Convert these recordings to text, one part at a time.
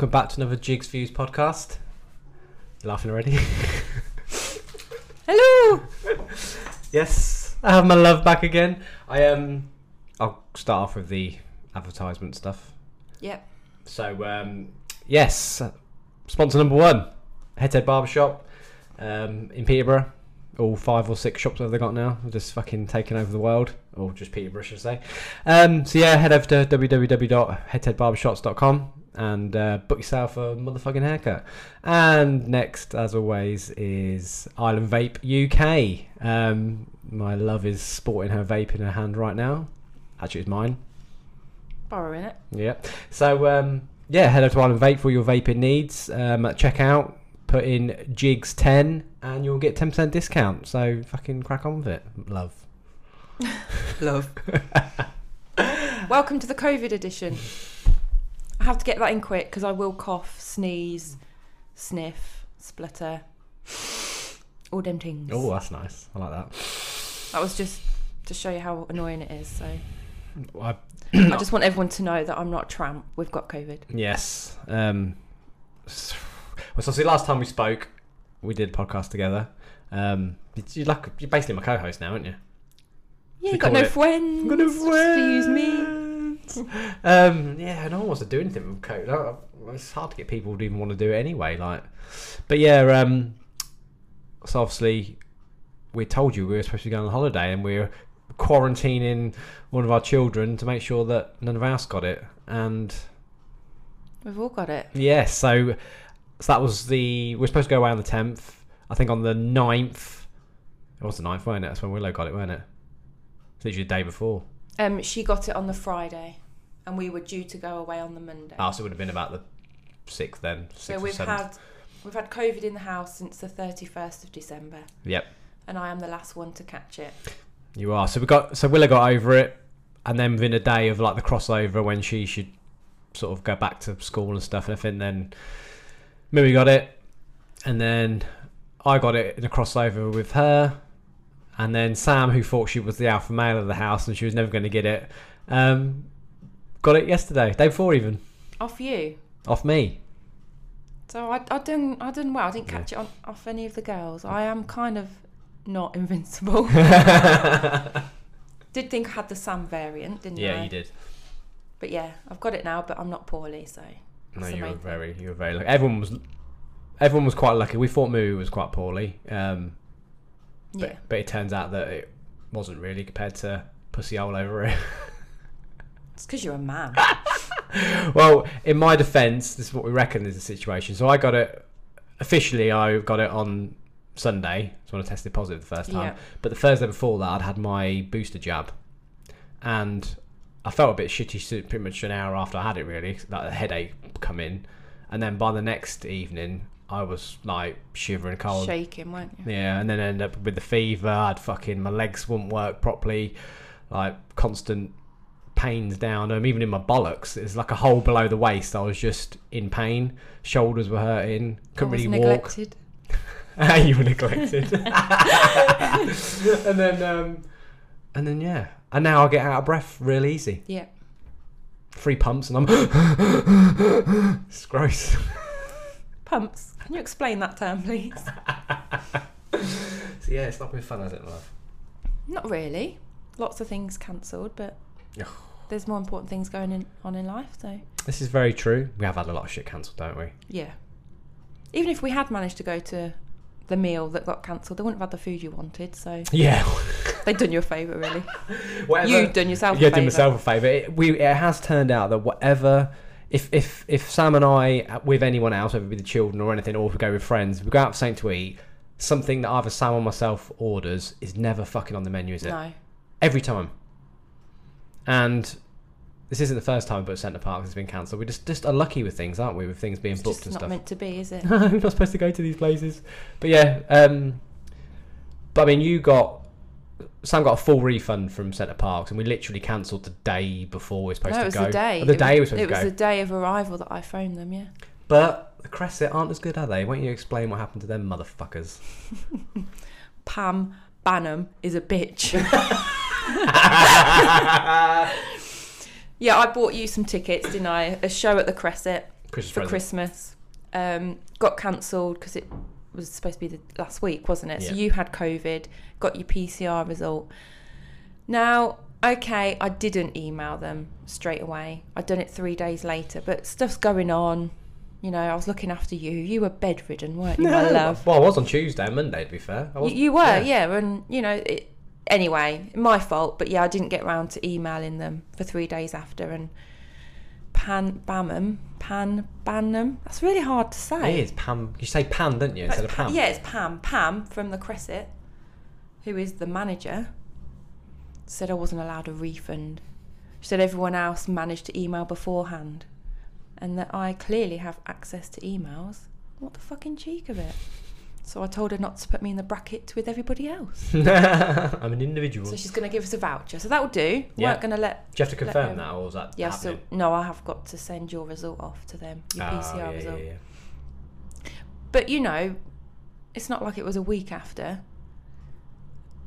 welcome back to another Jigs Views podcast. You laughing already? Hello. yes, I have my love back again. I um, I'll start off with the advertisement stuff. Yep. So um, yes, sponsor number one, Head to Head Barbershop um, in Peterborough. All five or six shops that they got now, They're just fucking taking over the world, or just Peterborough, I should say. Um, so yeah, head over to www.headtoheadbarbershops.com and uh, book yourself a motherfucking haircut. And next, as always, is Island Vape UK. Um, my love is sporting her vape in her hand right now. Actually, it's mine. Borrowing it. Yeah. So um, yeah, head over to Island Vape for your vaping needs. Um, at checkout, put in Jigs ten, and you'll get ten percent discount. So fucking crack on with it, love. Love. Welcome to the COVID edition. I have to get that in quick because I will cough, sneeze, sniff, splutter, all them things. Oh, that's nice. I like that. That was just to show you how annoying it is. So I, I just want everyone to know that I'm not a tramp. We've got COVID. yes. Um, well, so see, last time we spoke, we did a podcast together. Um, you're like you're basically my co-host now, aren't you? Yeah, you got no it- friends. Gonna Excuse me. um, yeah, no one wants to do anything with code. I- It's hard to get people to even want to do it anyway. Like, but yeah, um, so obviously we told you we were supposed to be going on holiday, and we are quarantining one of our children to make sure that none of us got it. And We've all got it. yeah, so so that was the we are supposed to go away on the tenth. I think on the 9th, It was the 9th, weren't it? That's when Willow got it, weren't it? It's literally the day before. Um, she got it on the Friday, and we were due to go away on the Monday. Oh, so it would have been about the sixth then. Sixth so we've had we've had COVID in the house since the thirty first of December, Yep. and I am the last one to catch it. You are. So we got so Willa got over it, and then within a day of like the crossover when she should sort of go back to school and stuff and everything, then Mimi got it, and then I got it in a crossover with her, and then Sam, who thought she was the alpha male of the house and she was never going to get it, um, got it yesterday, day before even, Off you. off me. So I I done I done well. I didn't catch it on, off any of the girls. I am kind of not invincible. did think I had the Sam variant, didn't I? Yeah, you did. But yeah, I've got it now, but I'm not poorly, so No, you were very, you were very lucky. Everyone was, everyone was quite lucky. We thought Moo was quite poorly, um, but yeah. but it turns out that it wasn't really compared to pussy all over it. It's because you're a man. well, in my defence, this is what we reckon is the situation. So I got it officially. I got it on Sunday. So when I tested positive the first time. Yeah. But the Thursday before that, I'd had my booster jab, and I felt a bit shitty. Pretty much an hour after I had it, really, that headache come in, and then by the next evening, I was like shivering cold. Shaking, weren't you? Yeah, and then end up with the fever. I'd fucking my legs wouldn't work properly, like constant pains down them. Even in my bollocks, it's like a hole below the waist. I was just in pain. Shoulders were hurting. Couldn't really walk. neglected. you were neglected. and then, um, and then yeah, and now I get out of breath real easy. Yeah. Three pumps and I'm. it's gross. Pumps. Can you explain that term, please? So yeah, it's not been fun, has it, love? Not really. Lots of things cancelled, but there's more important things going in, on in life. So This is very true. We have had a lot of shit cancelled, don't we? yeah. Even if we had managed to go to the meal that got cancelled, they wouldn't have had the food you wanted. So Yeah. they'd done you a favour, really. Whatever. You've done yourself yeah, a did favour. myself a favour. It, we it has turned out that whatever. If, if if Sam and I uh, with anyone else, whether it be the children or anything, or if we go with friends, we go out for something to eat. Something that either Sam or myself orders is never fucking on the menu, is it? No. Every time. And this isn't the first time, but Centre Park has been cancelled. We just just are lucky with things, aren't we? With things being It's booked and not stuff. Not meant to be, is it? We're not supposed to go to these places. But yeah, um, but I mean, you got Sam got a full refund from Center Parcs, and we literally cancelled the day before we were supposed no, it to was go. the day. Oh, the It day we were was, supposed it was the day of arrival that I phoned them. Yeah. But the Cresset aren't as good, are they? Won't you explain what happened to them motherfuckers? Pam Banham is a bitch. yeah, I bought you some tickets, didn't I? A show at the Cresset. Christmas for present. Christmas. Um, got cancelled because it was supposed to be the last week, wasn't it? So you had COVID, got your PCR result. Now, okay, I didn't email them straight away. I'd done it three days later, but stuff's going on. You know, I was looking after you. You were bedridden, weren't you, my love? Well, I was on Tuesday and Monday, to be fair. I You, you were, yeah. and you know, it, anyway, my fault. But yeah, I didn't get round to emailing them for three days after, and Pan Bamham, Pan Banham. That's really hard to say. It is Pam. You say Pan, don't you, instead of Pam? Yeah, it's Pam. Pam from the Cresset, who is the manager, said I wasn't allowed a refund. She said everyone else managed to email beforehand, and that I clearly have access to emails. What the fucking cheek of it? So I told her not to put me in the bracket with everybody else. I'm an individual. So she's going to give us a voucher. So that will do. We Yeah. weren't going to let. Do you have to confirm that, or is that Yeah, so no, I have got to send your result off to them, your ah, Oh, PCR yeah, result. yeah, yeah. But you know, it's not like it was a week after.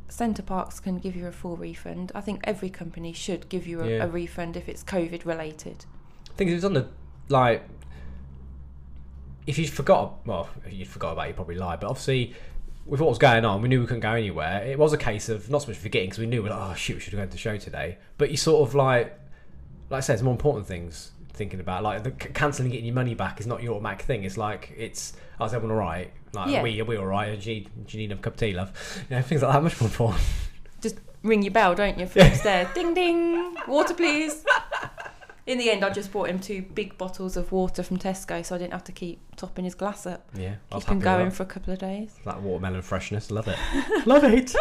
Center Parcs can give you a full refund. I think every company should give you a, a refund if it's COVID related. I think it was on the like. If you forgot, well, if you forgot about, it, you probably lied. But obviously, with what was going on, we knew we couldn't go anywhere. It was a case of not so much forgetting because we knew we're like, oh shit, we should have gone to the show today. But you sort of like, like I said, it's more important things thinking about. Like the cancelling, getting your money back is not your automatic thing. It's like it's, oh, is everyone all right? Like, Yeah. are we are we all right? Do you, need, do you need a cup of tea, love? You know, things like that. Much more important. Just ring your bell, don't you, from upstairs? ding ding, water please. In the end, I just bought him two big bottles of water from Tesco, so I didn't have to keep topping his glass up. Yeah, I was Keep him happy with going that. for a couple of days. that watermelon freshness. Love it. love it.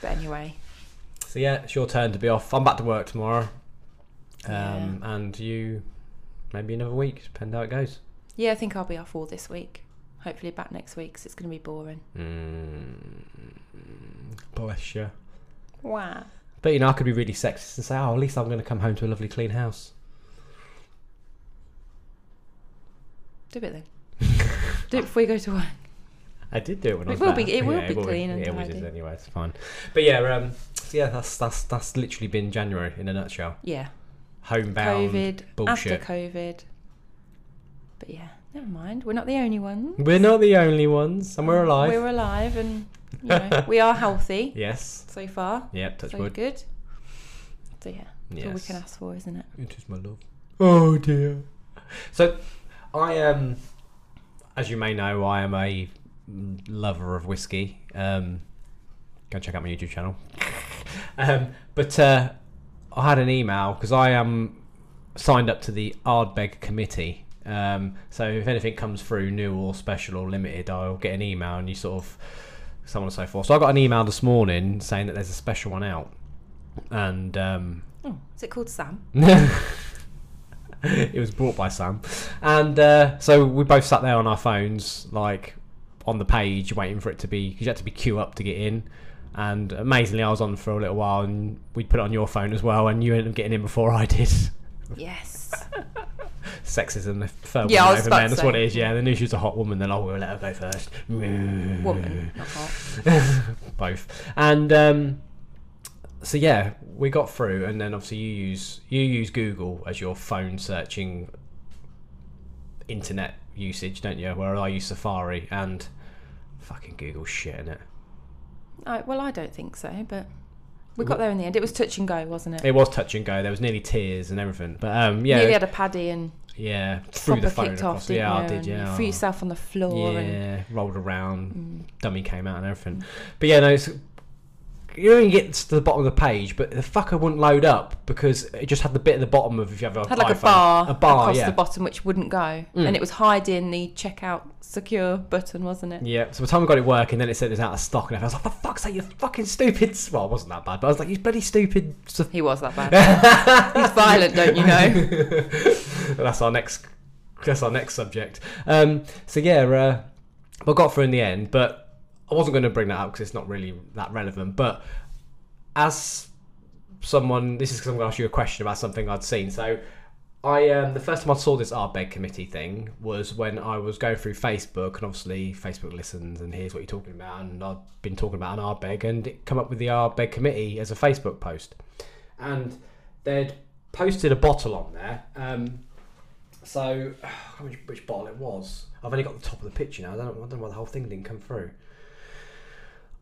But anyway, So yeah, it's your turn to be off. I'm back to work tomorrow, um, and you maybe another week. Depend how it goes. yeah, I think I'll be off all this week. Hopefully back next week. 'cause it's going to be boring. Mm, bless you. Wow. But you know, I could be really sexist and say, "Oh, at least I'm going to come home to a lovely clean house." Do it then. Do it before you go to work. I did do it when I was will there. be- it will Yeah, be clean and yeah, it always is tidy. anyway. It's fine. But yeah, um, yeah, that's that's that's literally been January in a nutshell. Yeah. Homebound COVID, bullshit. after COVID. But yeah, never mind. We're not the only ones. We're not the only ones, and we're alive. We're alive and you know, we are healthy yes. so far. Yep. Touch so wood. good. So yeah, that's all we can ask for, isn't it? It is my love. Oh dear. So, I um, as you may know, I am a lover of whiskey. Um, go check out my YouTube channel. um, but uh, I had an email because I am signed up to the Ardbeg committee. Um, so if anything comes through, new or special or limited, I'll get an email and you sort of so on and so forth. So I got an email this morning saying that there's a special one out, and um, Oh, is it called Sam? it was brought by Sam, and uh, so we both sat there on our phones, like on the page, waiting for it to be. Cause you had to be queue up to get in, and amazingly, I was on for a little while, and we put it on your phone as well, and you ended up getting in before I did. Yes. Sexism, the third Yeah, I woman over men. That's what it is. Yeah, they knew she was a hot woman. Then oh, we'll let her go first. Woman, not hot. both and um, so yeah we got through and then obviously you use you use google as your phone searching internet usage don't you where i use safari and fucking google shit in it I, well, I don't think so, but we got there in the end. It was touch and go, wasn't it? it was touch and go there was nearly tears and everything but um yeah Nearly had a paddy and yeah threw the phone kicked across off, yeah you? i did yeah You threw yourself on the floor and yeah rolled around Mm. dummy came out and everything. But yeah, no, it's, you you get to the bottom of the page, but the fucker wouldn't load up because it just had the bit at the bottom of if you have a had like a bar, a bar, across yeah. the bottom which wouldn't go, Mm. and it was hiding the checkout secure button, wasn't it? Yeah, so by the time we got it working, then it said it was out of stock, and I was like, "For fuck's sake, you fucking stupid!" Well, it wasn't that bad, but I was like, "You bloody stupid!" He was that bad. He's violent, don't you know? that's our next. That's our next subject. Um, so yeah, uh, I got through in the end, but I wasn't going to bring that up because it's not really that relevant. But as someone, this is because I'm going to ask you a question about something I'd seen. So, I um, the first time I saw this Ardbeg committee thing was when I was going through Facebook, and obviously Facebook listens and hears what you're talking about, and I'd been talking about an Ardbeg, and it come up with the Ardbeg committee as a Facebook post, and they'd posted a bottle on there. Um, So, I which bottle it was. I've only got the top of the picture now. I don't, I don't know why the whole thing didn't come through.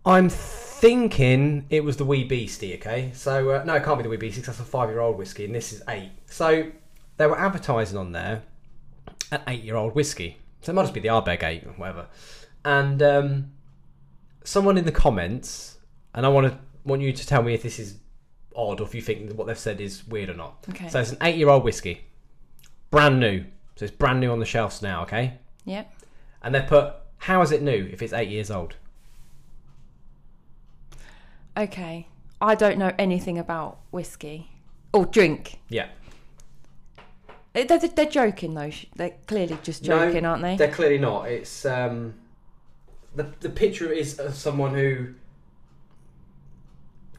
I'm thinking it was the Wee Beastie, okay? So, uh, no, it can't be the Wee Beastie that's a five year old whiskey and this is eight. So, they were advertising on there an eight year old whiskey. So, it might just be the Ardbeg 8 or whatever. And um, someone in the comments, and I want to want you to tell me if this is odd or if you think what they've said is weird or not. Okay. So, it's an eight year old whiskey, brand new. So, it's brand new on the shelves now, okay? Yep. And they put, how is it new if it's eight years old? Okay. I don't know anything about whiskey or drink. Yeah. They're, they're joking though. They're clearly just joking, aren't they? They're clearly not. It's um, the the picture is of someone who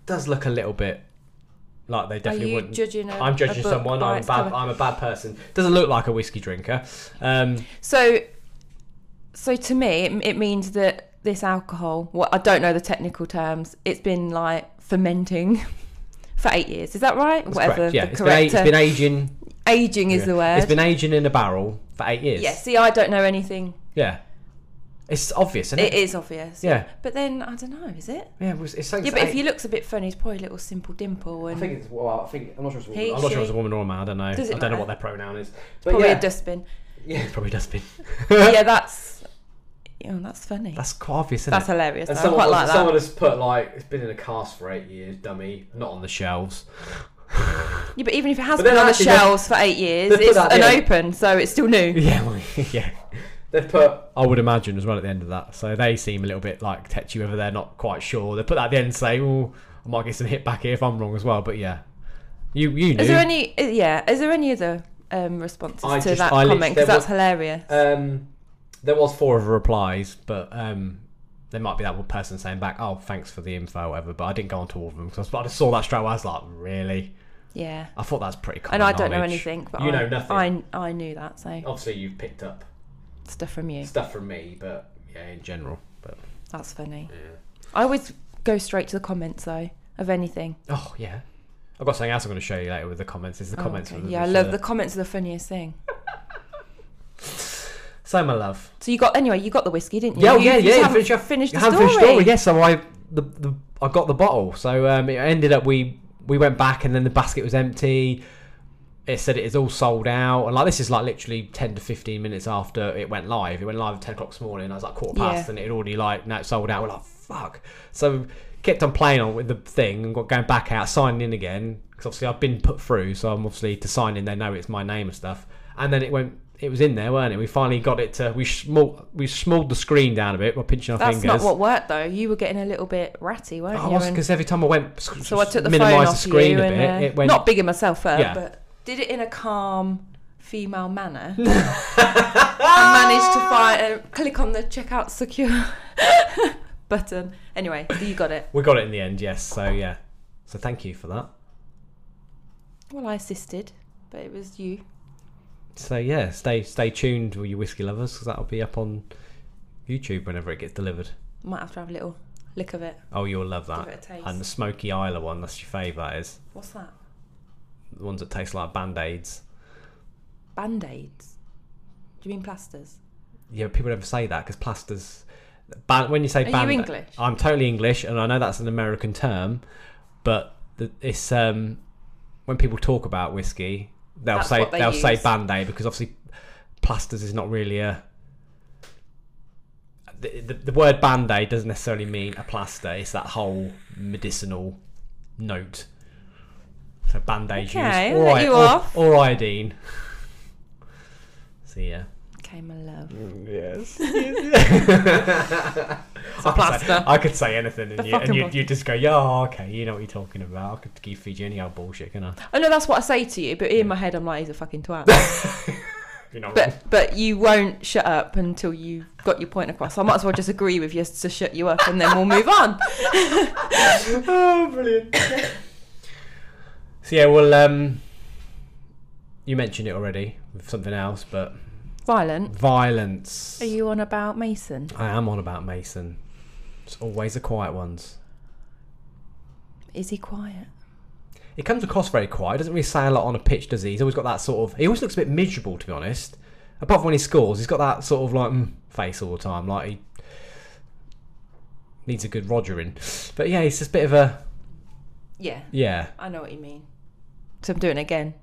does look a little bit like they definitely wouldn't. judging? A, I'm a judging someone. I'm its bad. cover? I'm a bad person. Doesn't look like a whiskey drinker. Um, So, so to me, it, it means that this alcohol. Well, I don't know the technical terms. It's been like fermenting for eight years. Is that right? that's Whatever correct. Yeah, it's been, a- it's been aging. aging is yeah. the word. It's been aging in a barrel for eight years. yeah. See, I don't know anything. Yeah. It's obvious, isn't It it? is obvious. Yeah. But then I don't know. Is it? Yeah. It was, it's something Yeah, but if he looks a bit funny, he's probably a little simple dimple I think it's well, I think I'm not sure. It's a woman. He, I'm not sure she. it's a woman or a man. I don't know. Does I it don't know matter? what their pronoun is. But probably yeah, a dustbin. yeah, it's probably dustbin. yeah, that's. Oh, that's funny. That's quite obvious, isn't That's it? hilarious. And. I someone, quite like that. has put like it's been in a cask for eight years, dummy, not on the shelves. Yeah, but even if it has But been then on the actually shelves for eight years, put it's that an in. open, so it's still new. Yeah, well, yeah. They've put. I would imagine as well at the end of that, so they seem a little bit like tetchy whether they're not quite sure. They put that at the end and say, "Oh, I might get some hit back here if I'm wrong as well." But yeah, you you knew. Is there any? uh, Yeah. Is there any other um, responses I to just- that I comment? Because there that's was- hilarious. Um, there was four of the replies, but um, there might be that one person saying back, "Oh, thanks for the info, or whatever." But I didn't go on to all of them because I just saw that straight away. I was like, "Really?" yeah. I thought that's pretty common And I don't know anything, but you I, know nothing. I I knew that, so Obviously, you've picked up stuff from you. stuff from me, but yeah, in general. But That's funny. yeah. I always go straight to the comments though of anything. Oh yeah, I've got something else I'm going to show you later with the comments. Is the Oh, comments? okay. Yeah, I love the comments. Are the funniest thing. So my love. So you got anyway. You got the whiskey, didn't you? Yeah, oh, you yeah, just yeah. haven't Finish, finished the story. finished story. Yes, so I the, the I got the bottle. So um, it ended up we we went back and then the basket was empty. It said it is all sold out, and like this is like literally ten to fifteen minutes after it went live. It went live at ten o'clock this morning. I was like quarter past, Yeah. and it had already like now it's sold out. We're like fuck. So kept on playing on with the thing and got going back out, signing in again because obviously I've been put through. So I'm obviously to sign in. They know it's my name and stuff. And then it went. It was in there, weren't it? We finally got it to. We small. We smalled the screen down a bit by pinching our That's fingers. not what worked though. You were getting a little bit ratty, weren't Oh, you? And- because every time I went, So I took the minimise phone the screen you a and bit. uh, it went not bigging myself up, Yeah. but did it in a calm female manner. and managed to find uh, click on the checkout secure button. Anyway, you got it. We got it in the end, yes. So yeah. So thank you for that. Well, I assisted, but it was you. So yeah, stay stay tuned, all you whiskey lovers, because that'll be up on YouTube whenever it gets delivered. Might have to have a little lick of it. Oh, you'll love that. Give it a taste. And the Smoky Islay one, that's your favourite, that is. What's that? The ones that taste like band aids. Band aids. Do you mean plasters? Yeah, people never say that because plasters. Ban- when you say Are you band, English? I'm totally English, and I know that's an American term, but it's um, when people talk about whiskey, they'll That's say they they'll say band aid because obviously plasters is not really a. The, the, the word band aid doesn't necessarily mean a plaster. It's that whole medicinal note. So band aid Okay, use I'll or, let you or, off. or iodine. So yeah. Okay, my love. Mm, yes. It's a plaster. I could say anything, and, The you, and you, you just go, yeah, oh, okay, you know what you're talking about. I could give feed you any old bullshit, can I? I know that's what I say to you, but in my head I'm like, he's a fucking twat. You're wrong. but but you won't shut up until you got your point across. So I might as well just agree with you to shut you up, and then we'll move on. oh, brilliant. So yeah, well, um, you mentioned it already with something else, but Violent. violence. Are you on about Mason? I am on about Mason. It's always the quiet ones. Is he quiet? he comes across very quiet. Doesn't really say a lot on a pitch, does he? He's always got that sort of. He always looks a bit miserable, to be honest. Apart from when he scores, he's got that sort of like mm, face all the time, like he needs a good Roger in. But yeah, he's just a bit of a Yeah, yeah. I know what you mean. So I'm doing it again.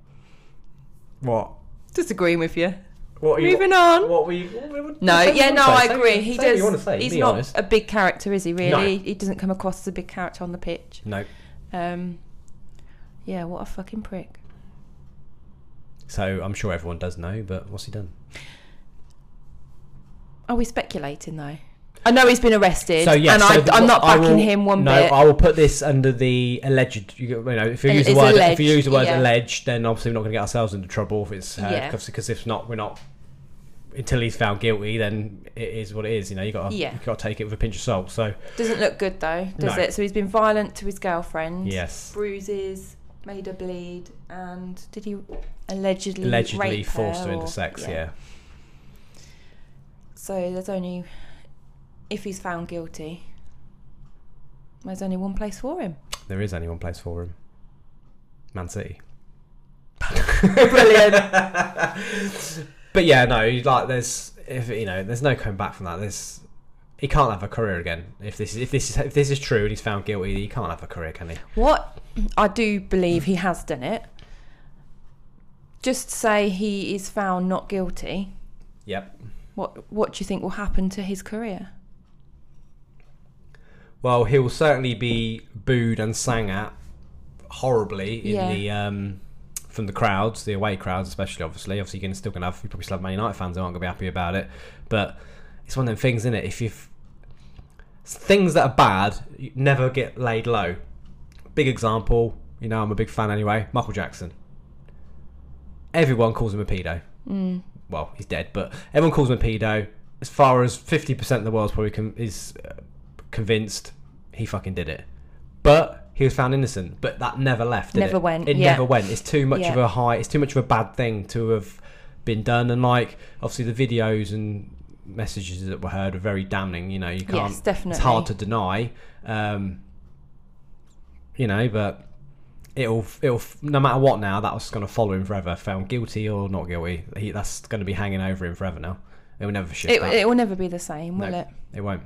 What? Disagreeing with you. What? Moving on. What were you? what- what- No, yeah, no, wanna I say. Say agree. He say does. you want to say. he's be not honest. a big character, is he? Really, No. he doesn't come across as a big character on the pitch. No. Um, yeah, what a fucking prick. So I'm sure everyone does know, but what's he done? Are we speculating though? I know he's been arrested, So yeah, and so I, I'm not backing will- him one no, bit. No, I will put this under the alleged. You know, if you use the word, if alleged, you use the word yeah. alleged, then obviously we're not going to get ourselves into trouble if it's uh, Yeah. because if not, we're not until he's found guilty. Then it is what it is. You know, you got to Yeah. you got to take it with a pinch of salt. So Doesn't look good though, does No. it? So he's been violent to his girlfriend. yes, Bruises, made her bleed, and did he allegedly allegedly forced her or- into sex. Yeah. So there's only, if he's found guilty, there's only one place for him. there is only one place for him. Man City. Brilliant. But yeah, no, like there's if you know, there's no coming back from that. There's he can't have a career again. If this is if this is if this is true and he's found guilty, he can't have a career, can he? What I do believe he has done it. Just say he is found not guilty. Yep. What what do you think will happen to his career? Well, he'll certainly be booed and sang at horribly in Yeah. the um, from the crowds, the away crowds, especially. Obviously, obviously, you're still gonna have you probably still have Man United fans who aren't gonna be happy about it. But it's one of them things, isn't it? If you've things that are bad, you never get laid low. Big example, you know, I'm a big fan anyway. Michael Jackson. Everyone calls him a pedo. Mm. Well, he's dead, but everyone calls him a pedo. As far as 50% of the world's probably is uh, convinced he fucking did it. But he was found innocent. But that never left. Never it? went, It yeah. never went. It's too much of a high. It's too much of a bad thing to have been done. And like, obviously, the videos and messages that were heard are very damning. You know, you can't. Yes, definitely. It's hard to deny. Um, you know, but it'll it'll no matter what now that was going to follow him forever. Found guilty or not guilty, he, that's going to be hanging over him forever now. It will never shift. It, it will never be the same, will No. it? It won't.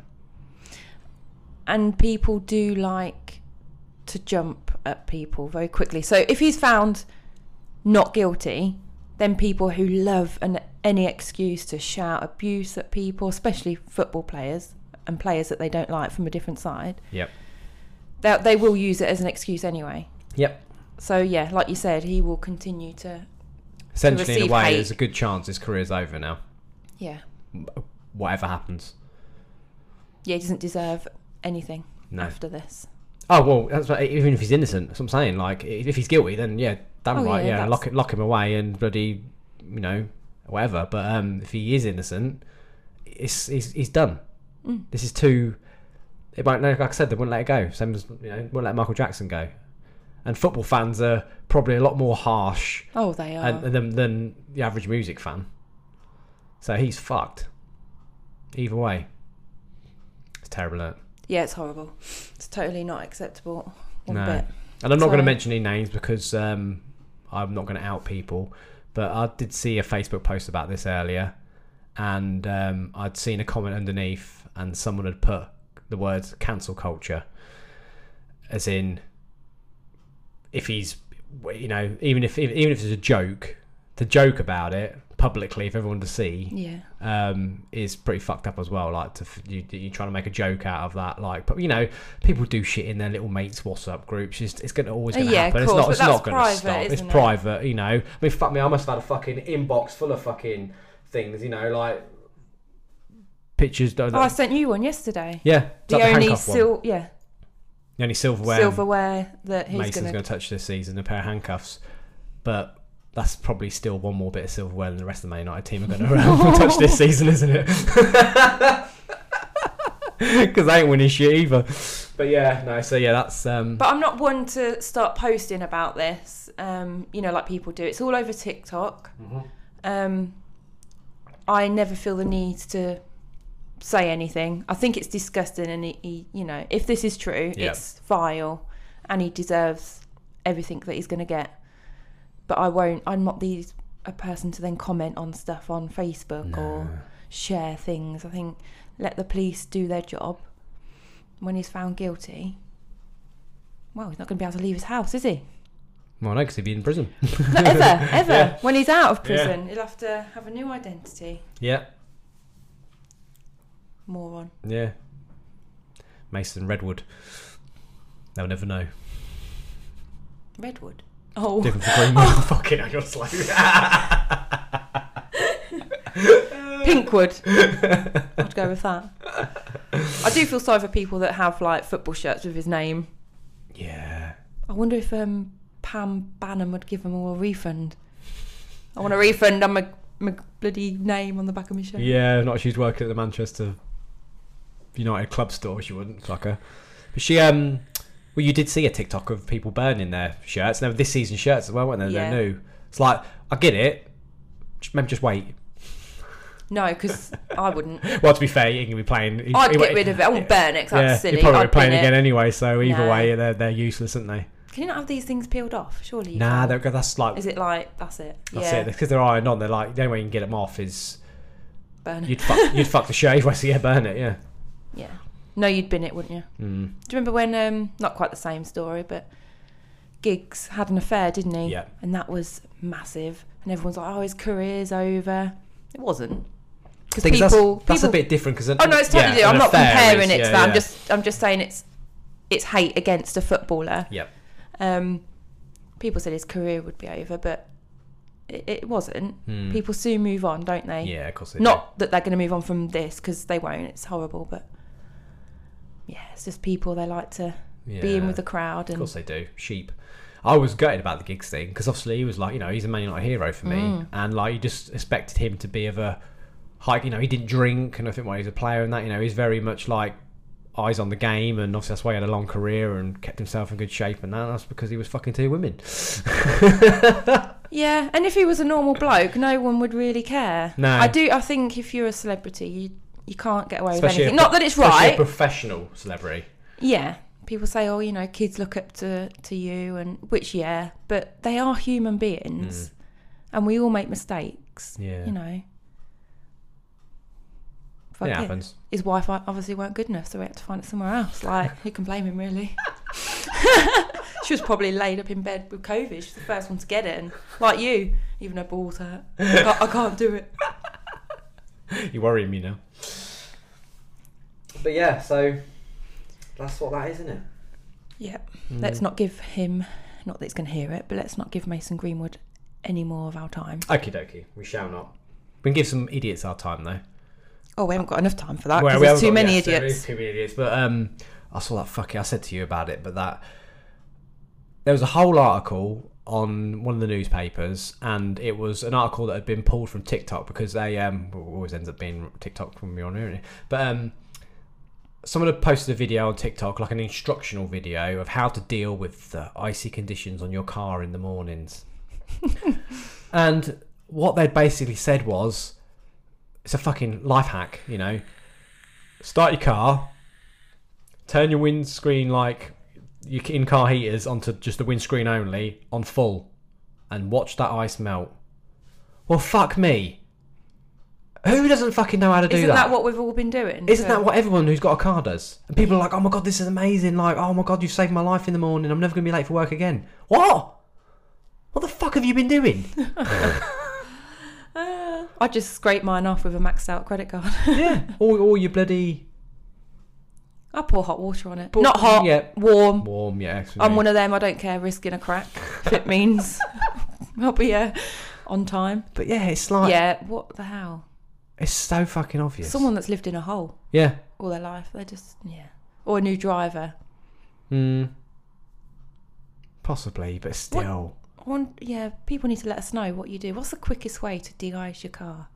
And people do like to jump at people very quickly. So if he's found not guilty, then people who love an, any excuse to shout abuse at people, especially football players and players that they don't like from a different side, Yep. they, they will use it as an excuse anyway. Yep. So yeah, like you said, he will continue to Essentially, in receive a way, hate. there's a good chance his career's over now. yeah Whatever happens. yeah he doesn't deserve anything No. after this. Oh well, that's what, even if he's innocent. That's what I'm saying. Like, if he's guilty, then yeah, damn Oh, right, yeah, yeah, lock lock him away and bloody, you know, whatever. But um, if he is innocent, it's he's, he's done. Mm. This is too. It won't. Like I said, they wouldn't let it go. Same as you know, wouldn't let Michael Jackson go. And football fans are probably a lot more harsh Oh, they are. and, than than the average music fan. So he's fucked. Either way, it's terrible. Isn't it? Yeah, it's horrible. It's totally not acceptable one No. bit. And I'm not going to mention any names because um, I'm not going to out people. But I did see a Facebook post about this earlier, and um, I'd seen a comment underneath, and someone had put the words "cancel culture," as in, if he's, you know, even if even if it's a joke, to joke about it publicly for everyone to see Yeah. um, is pretty fucked up as well. Like to f- you're trying to make a joke out of that. Like, but you know, people do shit in their little mates WhatsApp groups. It's, it's going to always to Yeah, happen. It's not. It's not going to private, stop. It's it? private. You know. I mean, fuck me. I must have had a fucking inbox full of fucking things. You know, like pictures. Don't, Oh, I sent you one yesterday. yeah, The like only handcuff one. sil- yeah The only silverware. silverware that he's Mason's gonna. going to touch this season, a pair of handcuffs. But that's probably still one more bit of silverware than the rest of the Man United team are going to touch this season, isn't it? Because they ain't winning shit either. But yeah, no. So yeah, that's um, But I'm not one to start posting about this. Um, you know, like people do. It's all over TikTok. Mhm. Um, I never feel the need to say anything. I think it's disgusting, and he, he you know, if this is true, Yeah. it's vile, and he deserves everything that he's going to get. But I won't. I'm not these a person to then comment on stuff on Facebook or share things. I think let the police do their job. When he's found guilty, well, he's not going to be able to leave his house, is he? Well, no, because he'd be in prison. Not ever, ever. Yeah. When he's out of Yeah. prison, he'll have to have a new identity. yeah, Moron. yeah. Mason Redwood. They'll never know. Redwood. Oh, Different for Greenwood. Fucking hell, you're slow. Pinkwood. I'd go with that. I do feel sorry for people that have like football shirts with his name. yeah. I wonder if um, Pam Banham would give them all a refund. I want a refund on my, my bloody name on the back of my shirt. Yeah, not if she's working at the Manchester United club store. She wouldn't fuck her. But she, um, well, you did see a TikTok of people burning their shirts. Were this season shirts as well, weren't they? Yeah. They're new. It's like I get it. Just- Maybe just wait. No, because I wouldn't. Well, to be fair, you can be playing. he- I'd he- get rid of it. I wouldn't burn it 'cause Yeah, that's silly. you're probably I'd playing bin it. again anyway. So either No. way, they're they're useless, aren't they? Can you not have these things peeled off? Surely Nah, they're, that's like Is it like that's it? that's yeah, it. Because they're ironed on. They're like the only way you can get them off is burn it. you'd fuck you'd fuck the shave. I see, yeah, burn it. Yeah. Yeah. No, you'd bin it, wouldn't you? Mm. Do you remember when? Um, not quite the same story, but Giggs had an affair, didn't he? Yeah. And that was massive, and everyone's like, "Oh, his career's over." It wasn't. Because Thing is, people, that's, that's a bit different because oh no, it's totally yeah, different. I'm not comparing is- it yeah, to that. I'm just, I'm just saying it's, it's hate against a footballer. Yep. Um, people said his career would be over, but it, it wasn't. Hmm. People soon move on, don't they? Yeah, of course they do. Not that they're going to move on from this because they won't. It's horrible, but yeah, it's just people. They like to be in with the crowd, Of course they do. Sheep. I was gutted about the Giggs thing because obviously he was like, you know, he's a Man United hero for me, Mm. and like you just expected him to be of a high. You know, he didn't drink, and I think why he's a player and that. You know, he's very much like eyes on the game, and obviously that's why he had a long career and kept himself in good shape, and that's because he was fucking two women. yeah. And if he was a normal bloke, no one would really care. No. I do. I think if you're a celebrity, you you can't get away with anything. a- Not that it's especially right. A professional celebrity. yeah. People say, oh, you know, kids look up to, to you, and which, yeah, but they are human beings, and we all make mistakes. Mm. Yeah. You know. Fuck it it. happens. his wife obviously weren't good enough, so we had to find it somewhere else. Like, who can blame him, really? she was probably laid up in bed with COVID. She's the first one to get it, and like you, even her balls hurt. I can't, I can't do it. You're worrying me now. But yeah, so that's what that is, isn't it? Yeah. Let's not give him, not that he's going to hear it, but let's not give Mason Greenwood any more of our time. Okie dokie, we shall not. We can give some idiots our time though. Oh, we haven't got enough time for that because we there's too got- many yes, idiots. is too many idiots. But um, I saw that fucking. I said to you about it, but that there was a whole article on one of the newspapers, and it was an article that had been pulled from TikTok because they um always ends up being TikTok from me on here, but um. Someone had posted a video on TikTok, like an instructional video of how to deal with the icy conditions on your car in the mornings. and what they'd basically said was, it's a fucking life hack, you know. Start your car, turn your windscreen like your in car heaters onto just the windscreen only on full, and watch that ice melt. Well, fuck me. Who doesn't fucking know how to do Isn't that? that what we've all been doing? Isn't that what everyone who's got a car does? And people are like, "Oh my god, this is amazing!" Like, "Oh my god, you've saved my life in the morning. I'm never gonna be late for work again." What? What the fuck have you been doing? I just scrape mine off with a maxed out credit card. yeah, all, all your bloody I pour hot water on it. Pour- Not hot, yeah. warm. warm. Yeah, I'm one of them. I don't care risking a crack if it means I'll be uh, on time. But yeah, it's like yeah, what the hell? It's so fucking obvious. Someone that's lived in a hole yeah. all their life. They're just yeah. Or a new driver. Mm. Possibly, but still. I want, yeah, people need to let us know what you do. What's the quickest way to de-ice your car?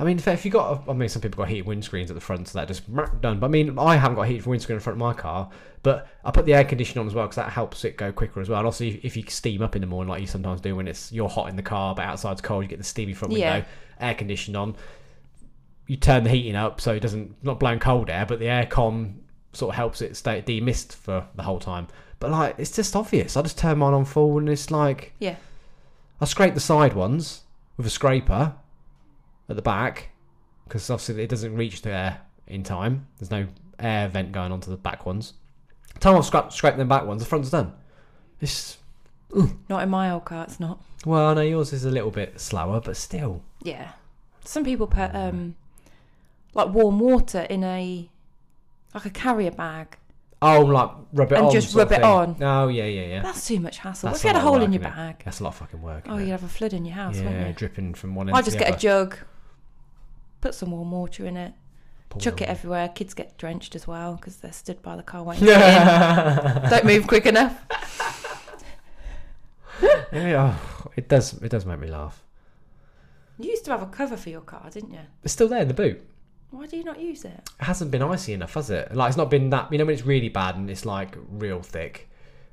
I mean, if, if you got, I mean, some people got heated windscreens at the front, so that just done. But I mean, I haven't got a heated windscreen in front of my car, but I put the air conditioner on as well because that helps it go quicker as well. And also, if, if you steam up in the morning, like you sometimes do when it's you're hot in the car, but outside's cold, you get the steamy front window, Yeah. air conditioned on. You turn the heating up so it doesn't not blowing cold air, but the aircon sort of helps it stay demist for the whole time. But like, it's just obvious. I just turn mine on full, and it's like Yeah. I scrape the side ones with a scraper at the back because obviously it doesn't reach the air in time. There's no air vent going onto the back ones. Time I've scraped, scraped them back ones, the front's done. It's Not in my old car. It's not. well, I know yours is a little bit slower, but still. Yeah. Some people put um, like warm water in a like a carrier bag. Oh, like rub it on. And on, just sort of rub it thing. on. Oh yeah, yeah, yeah. That's too much hassle. What if you had a lot of hole in your innit? bag? That's a lot of fucking work. Oh, innit? you'd have a flood in your house, yeah, wouldn't you? dripping from one end I to just the get a other. jug, put some warm water in it, Pour chuck it everywhere. Kids get drenched as well because they're stood by the car waiting. to get in. Don't move quick enough. yeah, oh, it does. It does make me laugh. You used to have a cover for your car, didn't you? It's still there in the boot. Why do you not use it? It hasn't been icy enough, has it? Like it's not been that. You know when it's really bad and it's like real thick.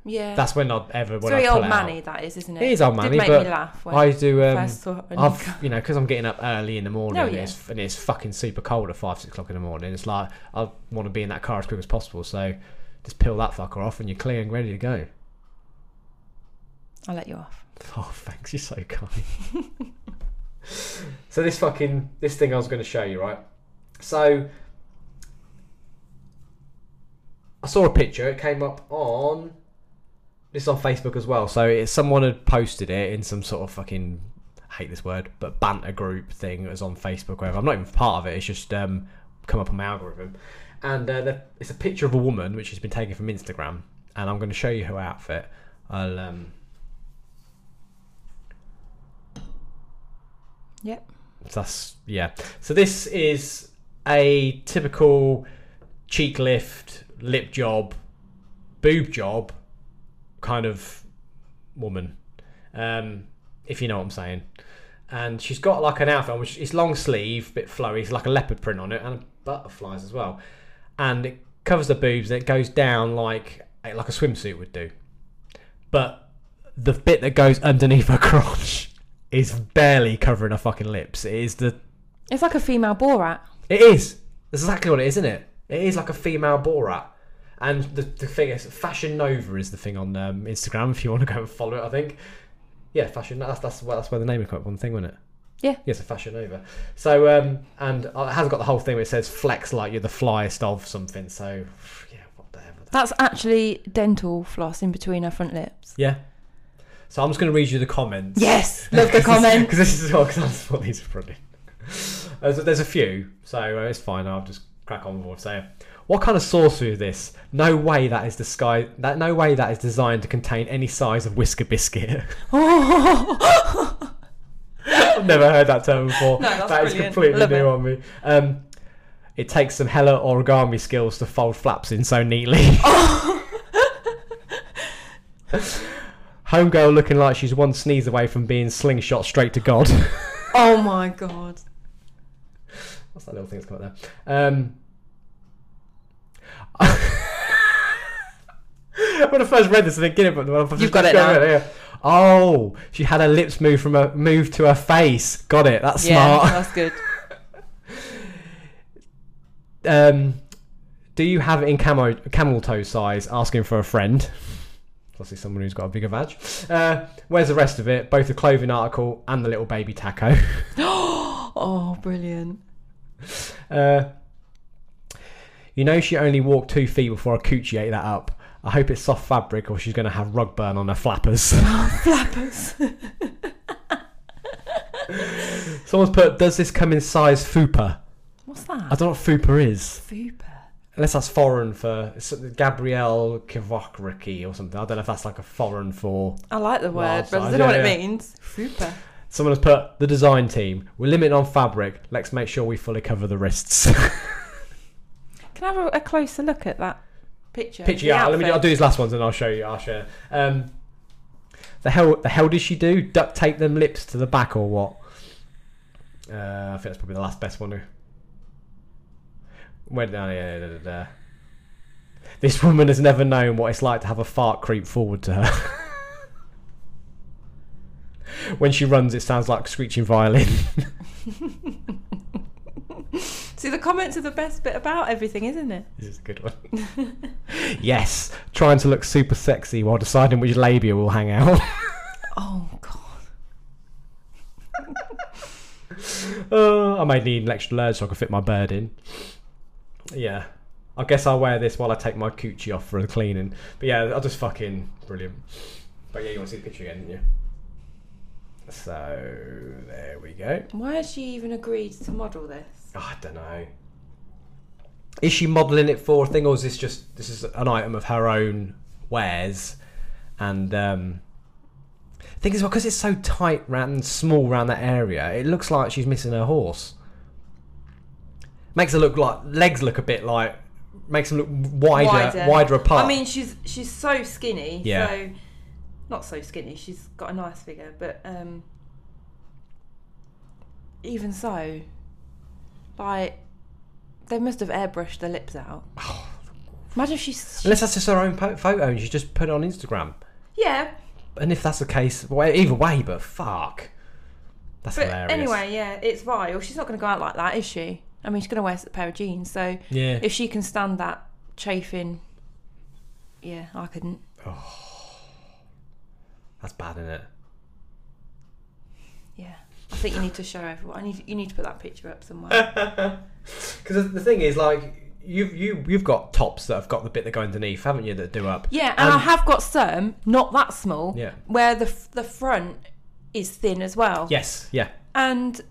Yeah. That's when I'd ever it's when very I pull old it manny, out. that is, isn't it? It is old Did manny, make but me laugh when I do. Um, first saw it. on your car. I've you know because I'm getting up early in the morning Oh, and, yeah. it's, and it's fucking super cold at five six o'clock in the morning. It's like I want to be in that car as quick as possible. So just peel that fucker off and you're clear and ready to go. I'll let you off. Oh, thanks. You're so kind. so this fucking this thing I was going to show you, right? So I saw a picture. It came up on this is on Facebook as well. So it's someone had posted it in some sort of fucking I hate this word, but banter group thing that was on Facebook. Wherever I'm not even part of it. It's just um, come up on my algorithm, and uh, the, it's a picture of a woman which has been taken from Instagram, and I'm going to show you her outfit. I'll um, Yep. So that's yeah. So this is a typical cheek lift, lip job, boob job kind of woman. Um, if you know what I'm saying. And she's got like an outfit which is long sleeve, bit flowy, it's like a leopard print on it, and butterflies as well. And it covers the boobs and it goes down like like a swimsuit would do. But the bit that goes underneath her crotch is barely covering her fucking lips. It is the It's like a female Borat. It is. That's exactly what it is, isn't it? It is like a female Borat. And the, the thing is, Fashion Nova is the thing on um, Instagram if you want to go and follow it, I think. Yeah, Fashion That's, that's, well, that's where the name came up on the thing, wasn't it? Yeah. Yes, a Fashion Nova. So, um, and it hasn't got the whole thing where it says flex like you're the flyest of something. So, yeah, whatever. That's actually dental floss in between her front lips. Yeah. So I'm just going to read you the comments. Yes, love the comment. Because this is all, because that's what these are probably. There's, there's a few, so uh, it's fine. I'll just crack on with what I'm saying. What kind of sorcery is this? No way that is disguised. That no way that is designed to contain any size of whisker biscuit. I've never heard that term before. No, that's That is completely Love new it. on me. Um, it takes some hella origami skills to fold flaps in so neatly. Homegirl looking like she's one sneeze away from being slingshot straight to God. oh my god. What's that little thing that's come up there? Um, when I first read this, I didn't get it, but I've You've got it now. yeah. Oh, she had her lips move from her move to her face. Got it. That's Yeah, smart. that's good. Um, do you have it in camo, camel toe size? Asking for a friend. Obviously, someone who's got a bigger badge. Uh, where's the rest of it? Both the clothing article and the little baby taco. Oh, brilliant. Uh, you know she only walked two feet before a coochie ate that up. I hope it's soft fabric or she's going to have rug burn on her flappers. Flappers. Someone's put, does this come in size fupa? What's that? I don't know what fupa is. Fupa. Unless that's foreign for Gabrielle Kivokraki or something. I don't know if that's like a foreign for. I like the word, but I don't know yeah, what yeah. it means. Fupa. Someone has put the design team. We're limited on fabric. Let's make sure we fully cover the wrists. Can I have a, a closer look at that picture? Picture, The yeah. Let me. I'll do these last ones and I'll show you. I'll share. Um, the hell, the hell did she do? Duct tape them lips to the back or what? Uh, I think that's probably the last best one. Where? Oh, yeah, da, da, da. This woman has never known what it's like to have a fart creep forward to her. when she runs, it sounds like a screeching violin. See, the comments are the best bit about everything, isn't it? This is a good one. yes, trying to look super sexy while deciding which labia will hang out. Oh god. uh, I may need an extra large so I can fit my bird in. Yeah. I guess I'll wear this while I take my coochie off for the cleaning. But yeah, I'll just fucking brilliant. But yeah, you want to see the picture again, didn't you? So there we go. Why has she even agreed to model this? Oh, I don't know. Is she modelling it for a thing, or is this just this is an item of her own wares? And um, thing is, well, because it's so tight and small around that area, it looks like she's missing her horse. Makes her look like legs look a bit like makes them look wider, wider, apart. I mean, she's she's so skinny. Yeah. So not so skinny. She's got a nice figure, but um, even so, like they must have airbrushed the lips out. Imagine if she's Unless that's just her own po- photo and she just put it on Instagram. yeah. And if that's the case, well, either way, but fuck. That's But hilarious. anyway, yeah, it's vile. She's not going to go out like that, is she? I mean, she's going to wear a pair of jeans. So Yeah. if she can stand that chafing, yeah, I couldn't. That's bad, isn't it? Yeah, I think you need to show everyone. I need you need to put that picture up somewhere. Because the thing is, like, you've you you've got tops that have got the bit that go underneath, haven't you? That do up. Yeah, and I have got some, not that small, Yeah. where the the front is thin as well. Yes. Yeah. And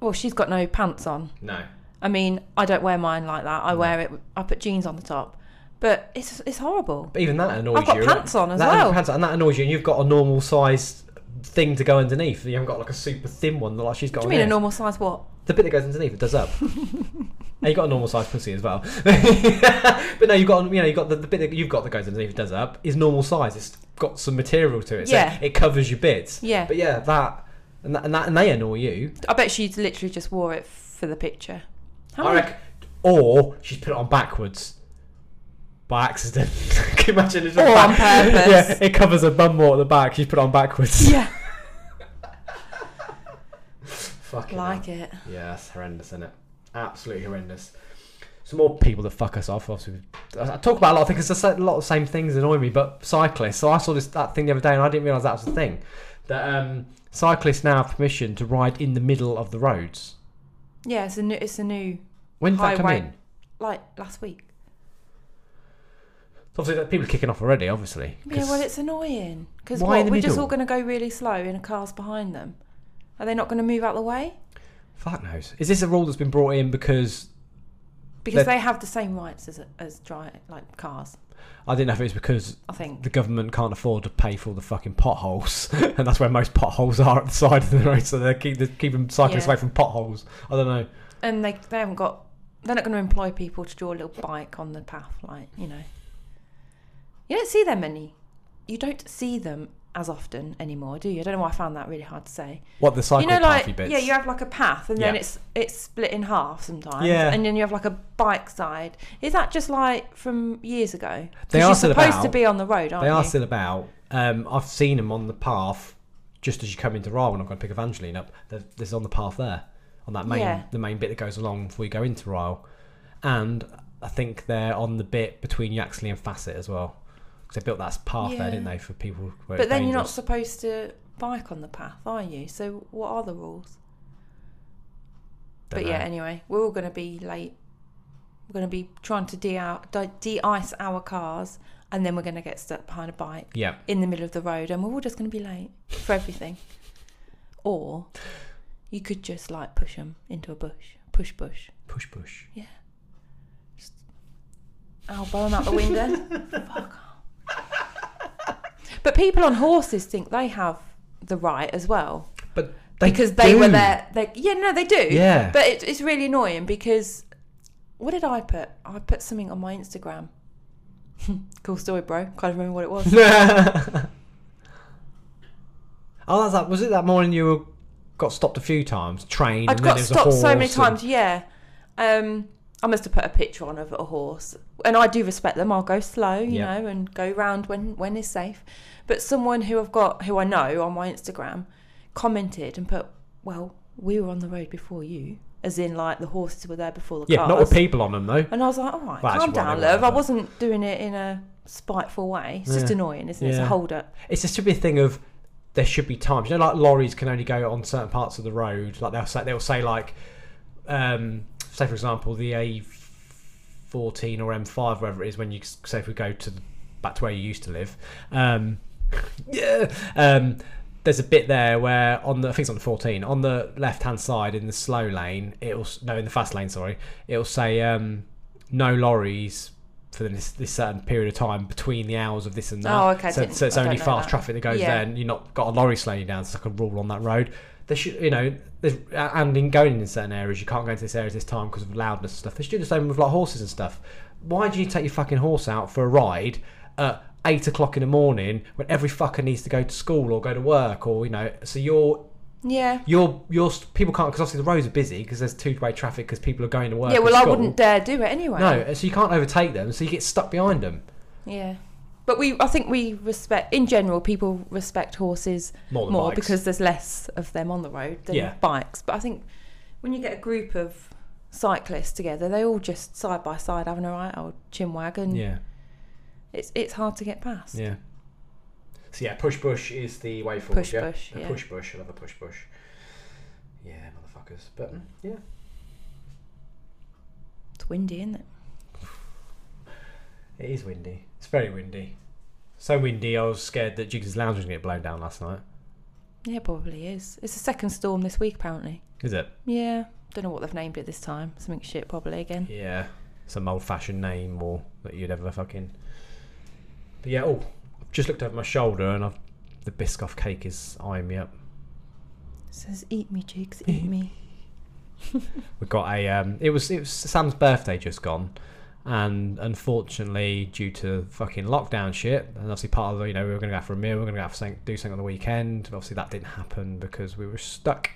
well, she's got no pants on. No. I mean, I don't wear mine like that. I wear it. I put jeans on the top, but it's it's horrible. But even that annoys I've got you. pants on as that, well. Pants, and that annoys you, and you've got a normal size thing to go underneath. You haven't got like a super thin one like she's got. Do you mean a normal size what? The bit that goes underneath it does up. and you've got a normal size pussy as well. but no, you've got you know you've got the, the bit that you've got that goes underneath it does up is normal size. It's got some material to it, so Yeah. it covers your bits. Yeah. But yeah, that and that and, that, and they annoy you. I bet she literally just wore it for the picture. How I reckon. Or she's put it on backwards. By accident. Can you imagine? It's on purpose. yeah, it covers a bum more at the back. She's put it on backwards. Yeah, Fucking like hell. it. Yeah, that's horrendous, isn't it? Absolutely horrendous. Some more people that fuck us off. Obviously, I I talk about a lot of things. There's a lot of the same things annoy me, but cyclists. So I saw this that thing the other day, and I didn't realise that was a thing. That um, cyclists now have permission to ride in the middle of the roads. Yeah, it's a new. It's a new. When did that come in? Like last week. Obviously, that- people are kicking off already. Obviously, Yeah, 'cause- well, it's annoying because Why in what the we're just middle? all going to go really slow in a cars behind them. Are they not going to move out the way fuck knows. Is this a rule that's been brought in because because They're- they have the same rights as as dry like cars? I didn't know if it was because I think. the government can't afford to pay for all the fucking potholes, and that's where most potholes are at the side of the road. So they're, keep, they're keeping cyclists Yeah. away from potholes. I don't know. and they they haven't got. They're not going to employ people to draw a little bike on the path, like you know. You don't see them many. You don't see them as often anymore, do you? I don't know why I found that really hard to say. What the cycle you know, like bits? yeah, you have like a path, and then Yeah. it's it's split in half sometimes. Yeah. and then you have like a bike side. Is that just like from years ago? They you're still supposed about. to be on the road, aren't They are you? still about. Um, I've seen them on the path just as you come into Ryle when I'm going to pick Evangeline up. There's on the path there, on that main Yeah. the main bit that goes along before you go into Ryle, and I think they're on the bit between Yaxley and Farcet as well. Because they built that path there, didn't they, for people? But then you're not supposed to bike on the path, are you? So what are the rules? Don't but yeah, anyway, we're all going to be late. We're going to be trying to de- de-ice our cars, and then we're going to get stuck behind a bike yeah. in the middle of the road, and we're all just going to be late for everything. or you could just like push them into a bush, push bush. Push, bush. Yeah, just elbow them out the window. Fuck off. But people on horses think they have the right as well But they because they were there. They yeah, no, they do. Yeah. But it, it's really annoying because what did I put? I put something on my Instagram. cool story, bro. Can't remember what it was. oh, that's that. Was it that morning you were, got stopped a few times? Trained. I'd got there was a stopped so many and- times. Yeah. Um, I must have put a picture on of a horse, and I do respect them. I'll go slow, you Yeah. know, and go round when when is safe. But someone who I've got, who I know on my Instagram, commented and put, "Well, we were on the road before you, as in like the horses were there before the Yeah, cars. not with people on them though. And I was like, all right, Well, calm down, love. I wasn't doing it in a spiteful way. It's just annoying, isn't it? It's a hold up. It's just should be a thing of there should be times. You know, like lorries can only go on certain parts of the road. Like they'll say they'll say like, um, say for example, the A fourteen or M five, wherever it is, when you say if we go to the, back to where you used to live. Um, yeah. Um, there's a bit there where on the I think it's on the 14 on the left hand side in the slow lane it'll no in the fast lane sorry it'll say um, no lorries for this, this certain period of time between the hours of this and that. Oh, okay, So, so it's I only fast that. traffic that goes Yeah. there, and you're not got a lorry slowing you down. It's like a rule on that road. There should, you know, there's and in going in certain areas, you can't go into this area at this time because of loudness and stuff. They should do the same with like horses and stuff. Why do you take your fucking horse out for a ride at eight o'clock in the morning when every fucker needs to go to school or go to work or you know? So you're Yeah. you're you're people can't because obviously the roads are busy because there's two way traffic because people are going to work. Yeah, well, I wouldn't dare do it anyway. No, so you can't overtake them, so you get stuck behind them Yeah. But we, I think we respect, in general, people respect horses more more because there's less of them on the road than Yeah. bikes. But I think when you get a group of cyclists together, they all just side by side having a right old chin wagon. yeah. It's it's hard to get past. Yeah. So yeah, push bush is the way forward. Push yeah? bush, A yeah. push bush. I love a push bush. Yeah, motherfuckers. But mm, yeah, It's windy, isn't it? it is windy. It's very windy. So windy, I was scared that Giggs' Lounge was going to get blown down last night. Yeah, probably is. It's the second storm this week, apparently. Is it? Yeah. Don't know what they've named it this time. Something shit, probably again. Yeah. Some old-fashioned name or that you'd ever fucking. But yeah. Oh, I've just looked over my shoulder and I've the Biscoff cake is eyeing me up. It says, "Eat me, Giggs, eat me." we got a um it was it was Sam's birthday just gone and unfortunately due to fucking lockdown shit and obviously part of the you know we were going to go for a meal we were going to go for something, do something on the weekend but obviously that didn't happen because we were stuck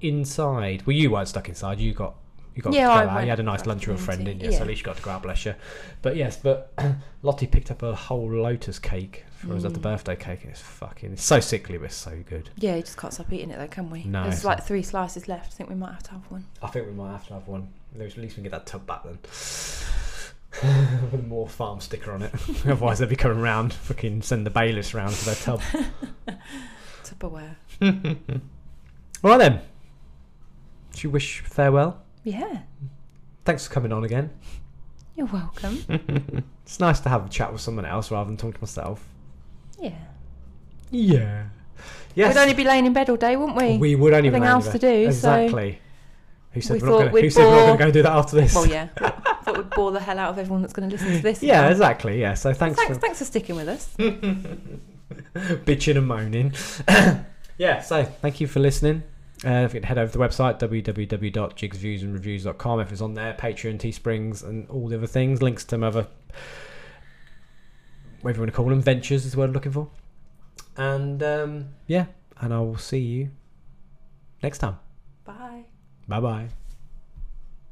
inside well you weren't stuck inside you got you got Yeah, to I go out. you had a nice lunch with a friend didn't you tea, so at least you got to go out bless you but yes but Lottie picked up a whole lotus cake for us at the Mm. birthday cake it's fucking it's so sickly but so good Yeah, you just can't stop eating it, though, can we? No, There's like three slices left. I think we might have to have one. I think we might have to have one. At least we can get that tub back then. With more farm sticker on it. Otherwise, they'll be coming round, fucking send the bailiffs round for their tub. Tupperware. All right then. Do you wish farewell? Yeah. Thanks for coming on again. You're welcome. It's nice to have a chat with someone else rather than talking to myself. yeah. Yeah. Yes. We'd only be laying in bed all day, wouldn't we? we would only Nothing be else to do, so- Exactly. Who said We we're not gonna, we'd who said we're not bore- to go do that after this? Well, yeah. Thought we'd bore the hell out of everyone that's going to listen to this. yeah, now. exactly. Yeah. So thanks, Thanks, for thanks for sticking with us. bitching and moaning. yeah, so thank you for listening. Uh, if you can head over to the website www.giggsviewsandreviews.com if it's on there, Patreon, Teesprings, and all the other things. Links to my other, whatever you want to call them, ventures is the word I'm looking for. And um, yeah, and I will see you next time. Bye. Bye bye.